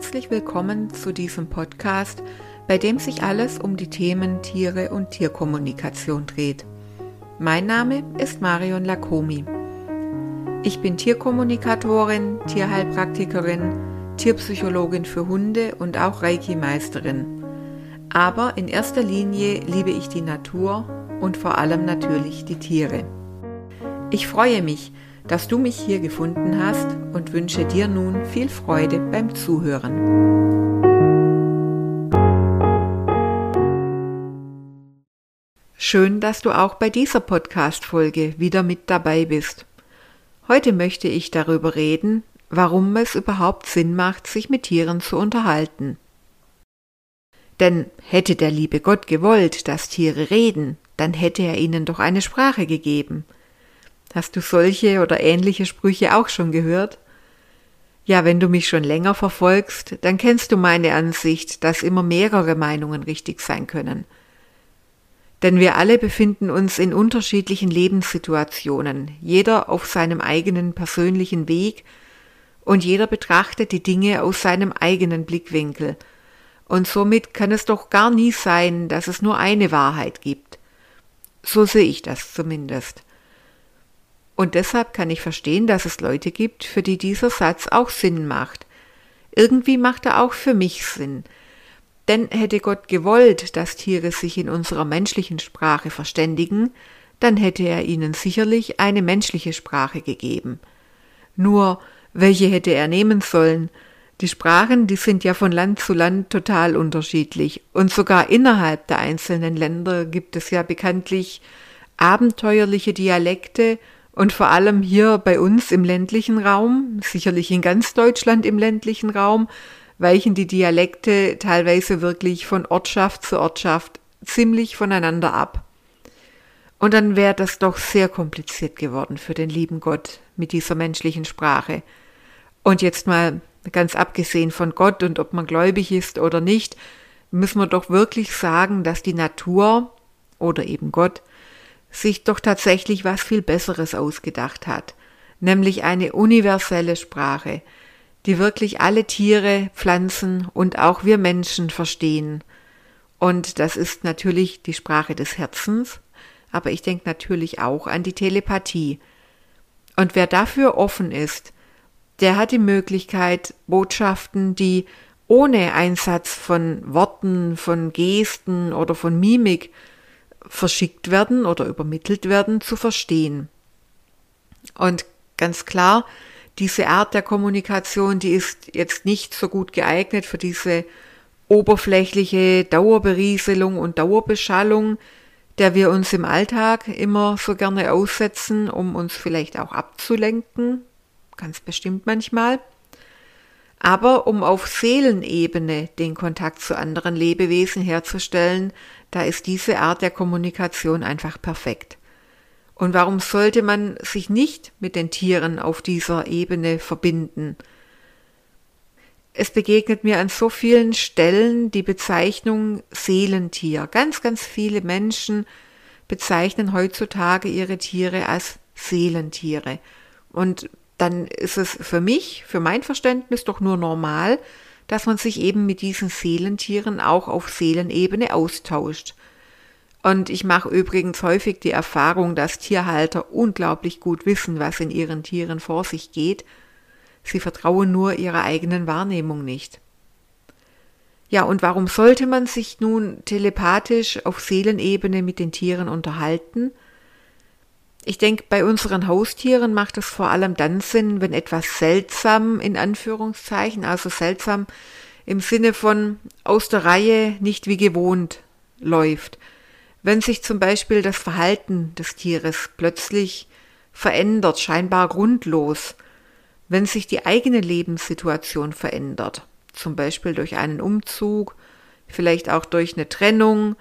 herzlich willkommen zu diesem Podcast, bei dem sich alles um die Themen Tiere und Tierkommunikation dreht. Mein Name ist Marion Lakomi. Ich bin Tierkommunikatorin, Tierheilpraktikerin, Tierpsychologin für Hunde und auch Reiki-Meisterin. Aber in erster Linie liebe ich die Natur und vor allem natürlich die Tiere. Ich freue mich, dass du mich hier gefunden hast und wünsche dir nun viel Freude beim Zuhören. Schön, dass du auch bei dieser Podcast-Folge wieder mit dabei bist. Heute möchte ich darüber reden, warum es überhaupt Sinn macht, sich mit Tieren zu unterhalten. Denn hätte der liebe Gott gewollt, dass Tiere reden, dann hätte er ihnen doch eine Sprache gegeben – Hast du solche oder ähnliche Sprüche auch schon gehört? Ja, wenn du mich schon länger verfolgst, dann kennst du meine Ansicht, dass immer mehrere Meinungen richtig sein können. Denn wir alle befinden uns in unterschiedlichen Lebenssituationen, jeder auf seinem eigenen persönlichen Weg und jeder betrachtet die Dinge aus seinem eigenen Blickwinkel. Und somit kann es doch gar nie sein, dass es nur eine Wahrheit gibt. So sehe ich das zumindest. Und deshalb kann ich verstehen, dass es Leute gibt, für die dieser Satz auch Sinn macht. Irgendwie macht er auch für mich Sinn. Denn hätte Gott gewollt, dass Tiere sich in unserer menschlichen Sprache verständigen, dann hätte er ihnen sicherlich eine menschliche Sprache gegeben. Nur, welche hätte er nehmen sollen? Die Sprachen, die sind ja von Land zu Land total unterschiedlich. Und sogar innerhalb der einzelnen Länder gibt es ja bekanntlich abenteuerliche Dialekte und vor allem hier bei uns im ländlichen Raum, sicherlich in ganz Deutschland im ländlichen Raum, weichen die Dialekte teilweise wirklich von Ortschaft zu Ortschaft ziemlich voneinander ab. Und dann wäre das doch sehr kompliziert geworden für den lieben Gott mit dieser menschlichen Sprache. Und jetzt mal ganz abgesehen von Gott und ob man gläubig ist oder nicht, müssen wir doch wirklich sagen, dass die Natur oder eben Gott sich doch tatsächlich was viel Besseres ausgedacht hat, nämlich eine universelle Sprache, die wirklich alle Tiere, Pflanzen und auch wir Menschen verstehen. Und das ist natürlich die Sprache des Herzens, aber ich denke natürlich auch an die Telepathie. Und wer dafür offen ist, der hat die Möglichkeit, Botschaften, die ohne Einsatz von Worten, von Gesten oder von Mimik verschickt werden oder übermittelt werden, zu verstehen. Und ganz klar, diese Art der Kommunikation, die ist jetzt nicht so gut geeignet für diese oberflächliche Dauerberieselung und Dauerbeschallung, der wir uns im Alltag immer so gerne aussetzen, um uns vielleicht auch abzulenken, ganz bestimmt manchmal. Aber um auf Seelenebene den Kontakt zu anderen Lebewesen herzustellen, da ist diese Art der Kommunikation einfach perfekt. Und warum sollte man sich nicht mit den Tieren auf dieser Ebene verbinden? Es begegnet mir an so vielen Stellen die Bezeichnung Seelentier. Ganz, ganz viele Menschen bezeichnen heutzutage ihre Tiere als Seelentiere. Und dann ist es für mich, für mein Verständnis doch nur normal, dass man sich eben mit diesen Seelentieren auch auf Seelenebene austauscht. Und ich mache übrigens häufig die Erfahrung, dass Tierhalter unglaublich gut wissen, was in ihren Tieren vor sich geht. Sie vertrauen nur ihrer eigenen Wahrnehmung nicht. Ja, und warum sollte man sich nun telepathisch auf Seelenebene mit den Tieren unterhalten? Ich denke, bei unseren Haustieren macht es vor allem dann Sinn, wenn etwas seltsam in Anführungszeichen, also seltsam im Sinne von aus der Reihe nicht wie gewohnt läuft. Wenn sich zum Beispiel das Verhalten des Tieres plötzlich verändert, scheinbar grundlos, wenn sich die eigene Lebenssituation verändert, zum Beispiel durch einen Umzug, vielleicht auch durch eine Trennung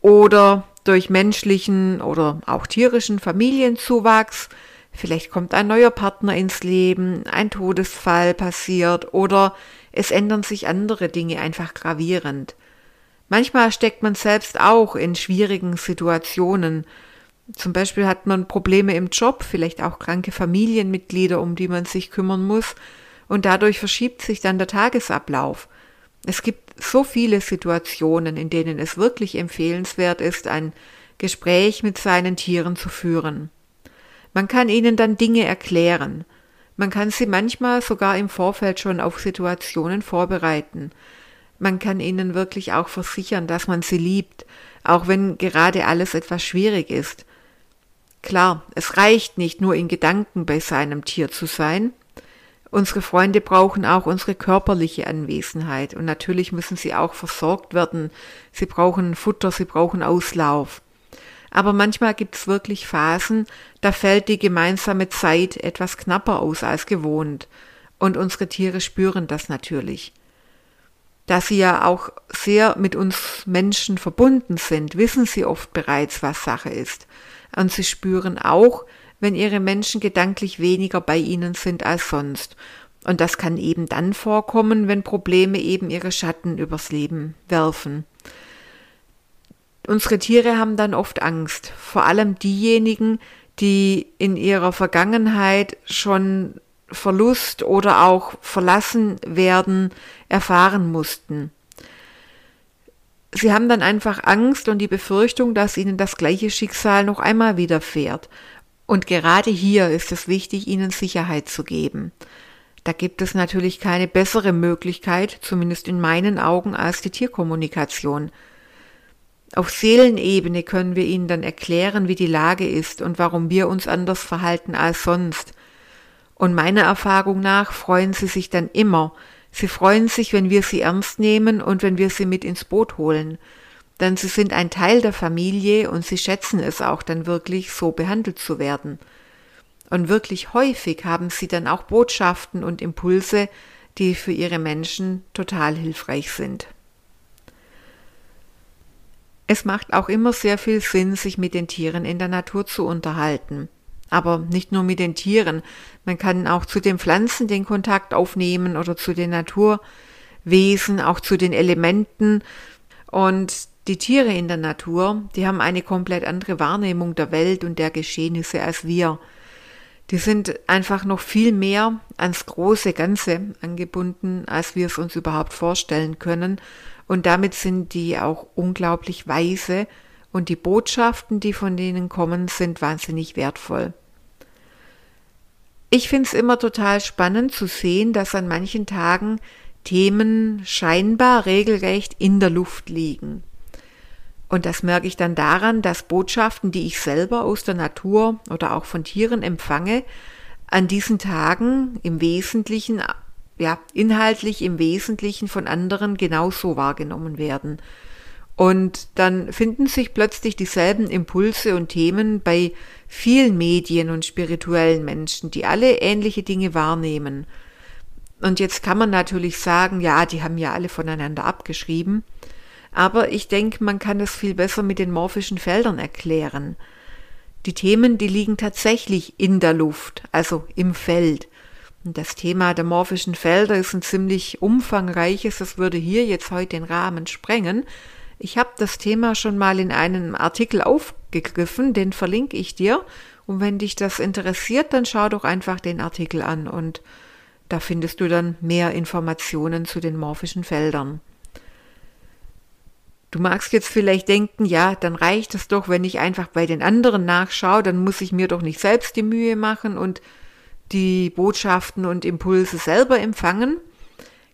oder durch menschlichen oder auch tierischen Familienzuwachs, vielleicht kommt ein neuer Partner ins Leben, ein Todesfall passiert oder es ändern sich andere Dinge einfach gravierend. Manchmal steckt man selbst auch in schwierigen Situationen. Zum Beispiel hat man Probleme im Job, vielleicht auch kranke Familienmitglieder, um die man sich kümmern muss. und dadurch verschiebt sich dann der Tagesablauf. Es gibt so viele Situationen, in denen es wirklich empfehlenswert ist, ein Gespräch mit seinen Tieren zu führen. Man kann ihnen dann Dinge erklären. Man kann sie manchmal sogar im Vorfeld schon auf Situationen vorbereiten. Man kann ihnen wirklich auch versichern, dass man sie liebt, auch wenn gerade alles etwas schwierig ist. Klar, es reicht nicht nur in Gedanken bei seinem Tier zu sein. Unsere Freunde brauchen auch unsere körperliche Anwesenheit und natürlich müssen sie auch versorgt werden. Sie brauchen Futter, sie brauchen Auslauf. Aber manchmal gibt es wirklich Phasen, da fällt die gemeinsame Zeit etwas knapper aus als gewohnt. Und unsere Tiere spüren das natürlich. Da sie ja auch sehr mit uns Menschen verbunden sind, wissen sie oft bereits, was Sache ist. Und sie spüren auch, wenn ihre Menschen gedanklich weniger bei ihnen sind als sonst. Und das kann eben dann vorkommen, wenn Probleme eben ihre Schatten übers Leben werfen. Unsere Tiere haben dann oft Angst, vor allem diejenigen, die in ihrer Vergangenheit schon Verlust oder auch verlassen werden erfahren mussten. Sie haben dann einfach Angst und die Befürchtung, dass ihnen das gleiche Schicksal noch einmal widerfährt. Und gerade hier ist es wichtig, ihnen Sicherheit zu geben. Da gibt es natürlich keine bessere Möglichkeit, zumindest in meinen Augen, als die Tierkommunikation. Auf Seelenebene können wir ihnen dann erklären, wie die Lage ist und warum wir uns anders verhalten als sonst. Und meiner Erfahrung nach freuen sie sich dann immer. Sie freuen sich, wenn wir sie ernst nehmen und wenn wir sie mit ins Boot holen. Denn sie sind ein Teil der Familie und sie schätzen es auch dann wirklich, so behandelt zu werden. Und wirklich häufig haben sie dann auch Botschaften und Impulse, die für ihre Menschen total hilfreich sind. Es macht auch immer sehr viel Sinn, sich mit den Tieren in der Natur zu unterhalten. Aber nicht nur mit den Tieren, man kann auch zu den Pflanzen den Kontakt aufnehmen oder zu den Naturwesen, auch zu den Elementen. Und die Tiere in der Natur, die haben eine komplett andere Wahrnehmung der Welt und der Geschehnisse als wir. Die sind einfach noch viel mehr ans große Ganze angebunden, als wir es uns überhaupt vorstellen können und damit sind die auch unglaublich weise und die Botschaften, die von denen kommen, sind wahnsinnig wertvoll. Ich finde es immer total spannend zu sehen, dass an manchen Tagen Themen scheinbar regelrecht in der Luft liegen. Und das merke ich dann daran, dass Botschaften, die ich selber aus der Natur oder auch von Tieren empfange, an diesen Tagen im Wesentlichen ja, inhaltlich im Wesentlichen von anderen genauso wahrgenommen werden. Und dann finden sich plötzlich dieselben Impulse und Themen bei vielen Medien und spirituellen Menschen, die alle ähnliche Dinge wahrnehmen. Und jetzt kann man natürlich sagen, ja, die haben ja alle voneinander abgeschrieben. Aber ich denke, man kann das viel besser mit den morphischen Feldern erklären. Die Themen, die liegen tatsächlich in der Luft, also im Feld. Das Thema der morphischen Felder ist ein ziemlich umfangreiches, das würde hier jetzt heute den Rahmen sprengen. Ich habe das Thema schon mal in einem Artikel aufgegriffen, den verlinke ich dir. Und wenn dich das interessiert, dann schau doch einfach den Artikel an und da findest du dann mehr Informationen zu den morphischen Feldern. Du magst jetzt vielleicht denken, ja, dann reicht es doch, wenn ich einfach bei den anderen nachschaue, dann muss ich mir doch nicht selbst die Mühe machen und die Botschaften und Impulse selber empfangen.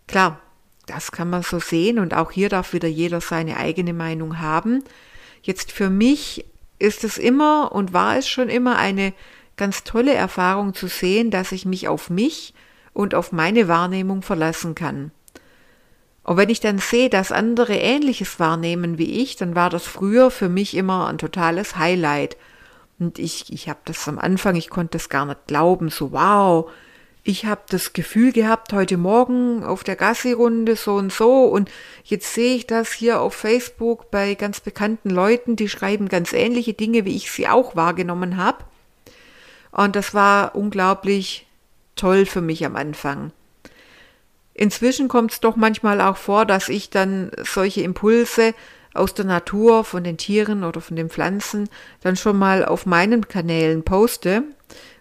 Klar, das kann man so sehen und auch hier darf wieder jeder seine eigene Meinung haben. Jetzt für mich ist es immer und war es schon immer eine ganz tolle Erfahrung zu sehen, dass ich mich auf mich und auf meine Wahrnehmung verlassen kann. Und wenn ich dann sehe, dass andere Ähnliches wahrnehmen wie ich, dann war das früher für mich immer ein totales Highlight. Und ich, ich habe das am Anfang, ich konnte das gar nicht glauben, so wow, ich habe das Gefühl gehabt, heute Morgen auf der Gassi-Runde so und so und jetzt sehe ich das hier auf Facebook bei ganz bekannten Leuten, die schreiben ganz ähnliche Dinge, wie ich sie auch wahrgenommen habe. Und das war unglaublich toll für mich am Anfang. Inzwischen kommt es doch manchmal auch vor, dass ich dann solche Impulse aus der Natur, von den Tieren oder von den Pflanzen dann schon mal auf meinen Kanälen poste.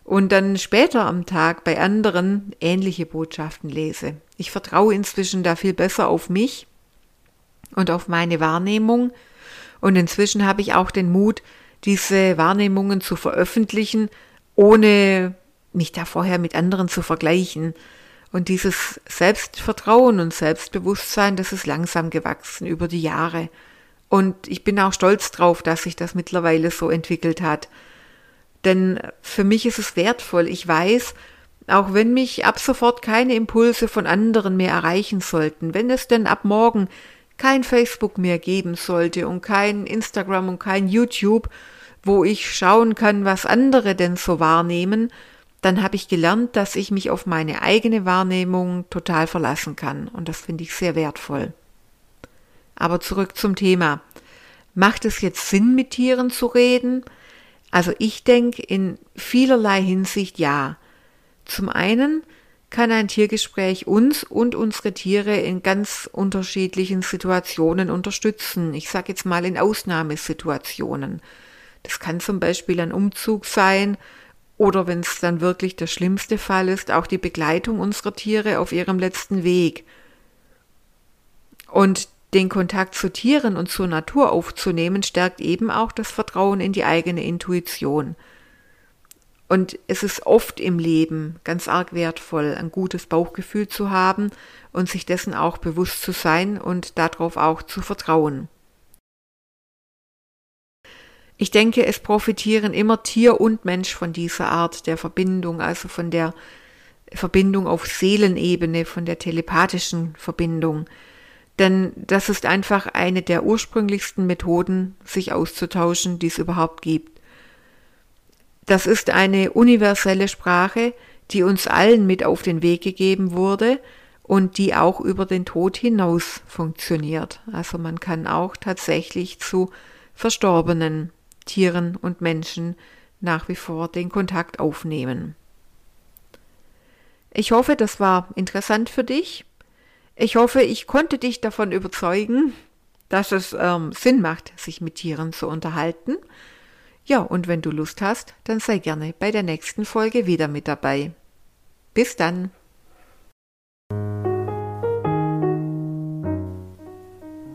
und dann später am Tag bei anderen ähnliche Botschaften lese. Ich vertraue inzwischen da viel besser auf mich und auf meine Wahrnehmung und inzwischen habe ich auch den Mut, diese Wahrnehmungen zu veröffentlichen, ohne mich da vorher mit anderen zu vergleichen. Und dieses Selbstvertrauen und Selbstbewusstsein, das ist langsam gewachsen über die Jahre. Und ich bin auch stolz drauf, dass sich das mittlerweile so entwickelt hat. Denn für mich ist es wertvoll. Ich weiß, auch wenn mich ab sofort keine Impulse von anderen mehr erreichen sollten, wenn es denn ab morgen kein Facebook mehr geben sollte und kein Instagram und kein YouTube, wo ich schauen kann, was andere denn so wahrnehmen, dann habe ich gelernt, dass ich mich auf meine eigene Wahrnehmung total verlassen kann. Und das finde ich sehr wertvoll. Aber zurück zum Thema. Macht es jetzt Sinn, mit Tieren zu reden? Also ich denke in vielerlei Hinsicht ja. Zum einen kann ein Tiergespräch uns und unsere Tiere in ganz unterschiedlichen Situationen unterstützen. Ich sage jetzt mal in Ausnahmesituationen. Das kann zum Beispiel ein Umzug sein oder wenn es dann wirklich der schlimmste Fall ist, auch die Begleitung unserer Tiere auf ihrem letzten Weg. Und den Kontakt zu Tieren und zur Natur aufzunehmen, stärkt eben auch das Vertrauen in die eigene Intuition. Und es ist oft im Leben ganz arg wertvoll, ein gutes Bauchgefühl zu haben und sich dessen auch bewusst zu sein und darauf auch zu vertrauen. Ich denke, es profitieren immer Tier und Mensch von dieser Art der Verbindung, also von der Verbindung auf Seelenebene, von der telepathischen Verbindung. Denn das ist einfach eine der ursprünglichsten Methoden, sich auszutauschen, die es überhaupt gibt. Das ist eine universelle Sprache, die uns allen mit auf den Weg gegeben wurde und die auch über den Tod hinaus funktioniert. Also man kann auch tatsächlich zu Verstorbenen Tieren und Menschen nach wie vor den Kontakt aufnehmen. Ich hoffe, das war interessant für dich. Ich hoffe, ich konnte dich davon überzeugen, dass es ähm, Sinn macht, sich mit Tieren zu unterhalten. Ja, und wenn du Lust hast, dann sei gerne bei der nächsten Folge wieder mit dabei. Bis dann.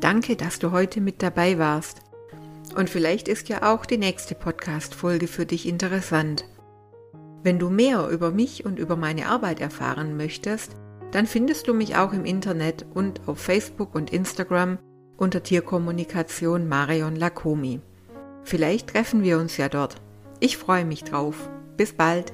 Danke, dass du heute mit dabei warst. Und vielleicht ist ja auch die nächste Podcast-Folge für dich interessant. Wenn du mehr über mich und über meine Arbeit erfahren möchtest, dann findest du mich auch im Internet und auf Facebook und Instagram unter Tierkommunikation Marion Lakomi. Vielleicht treffen wir uns ja dort. Ich freue mich drauf. Bis bald.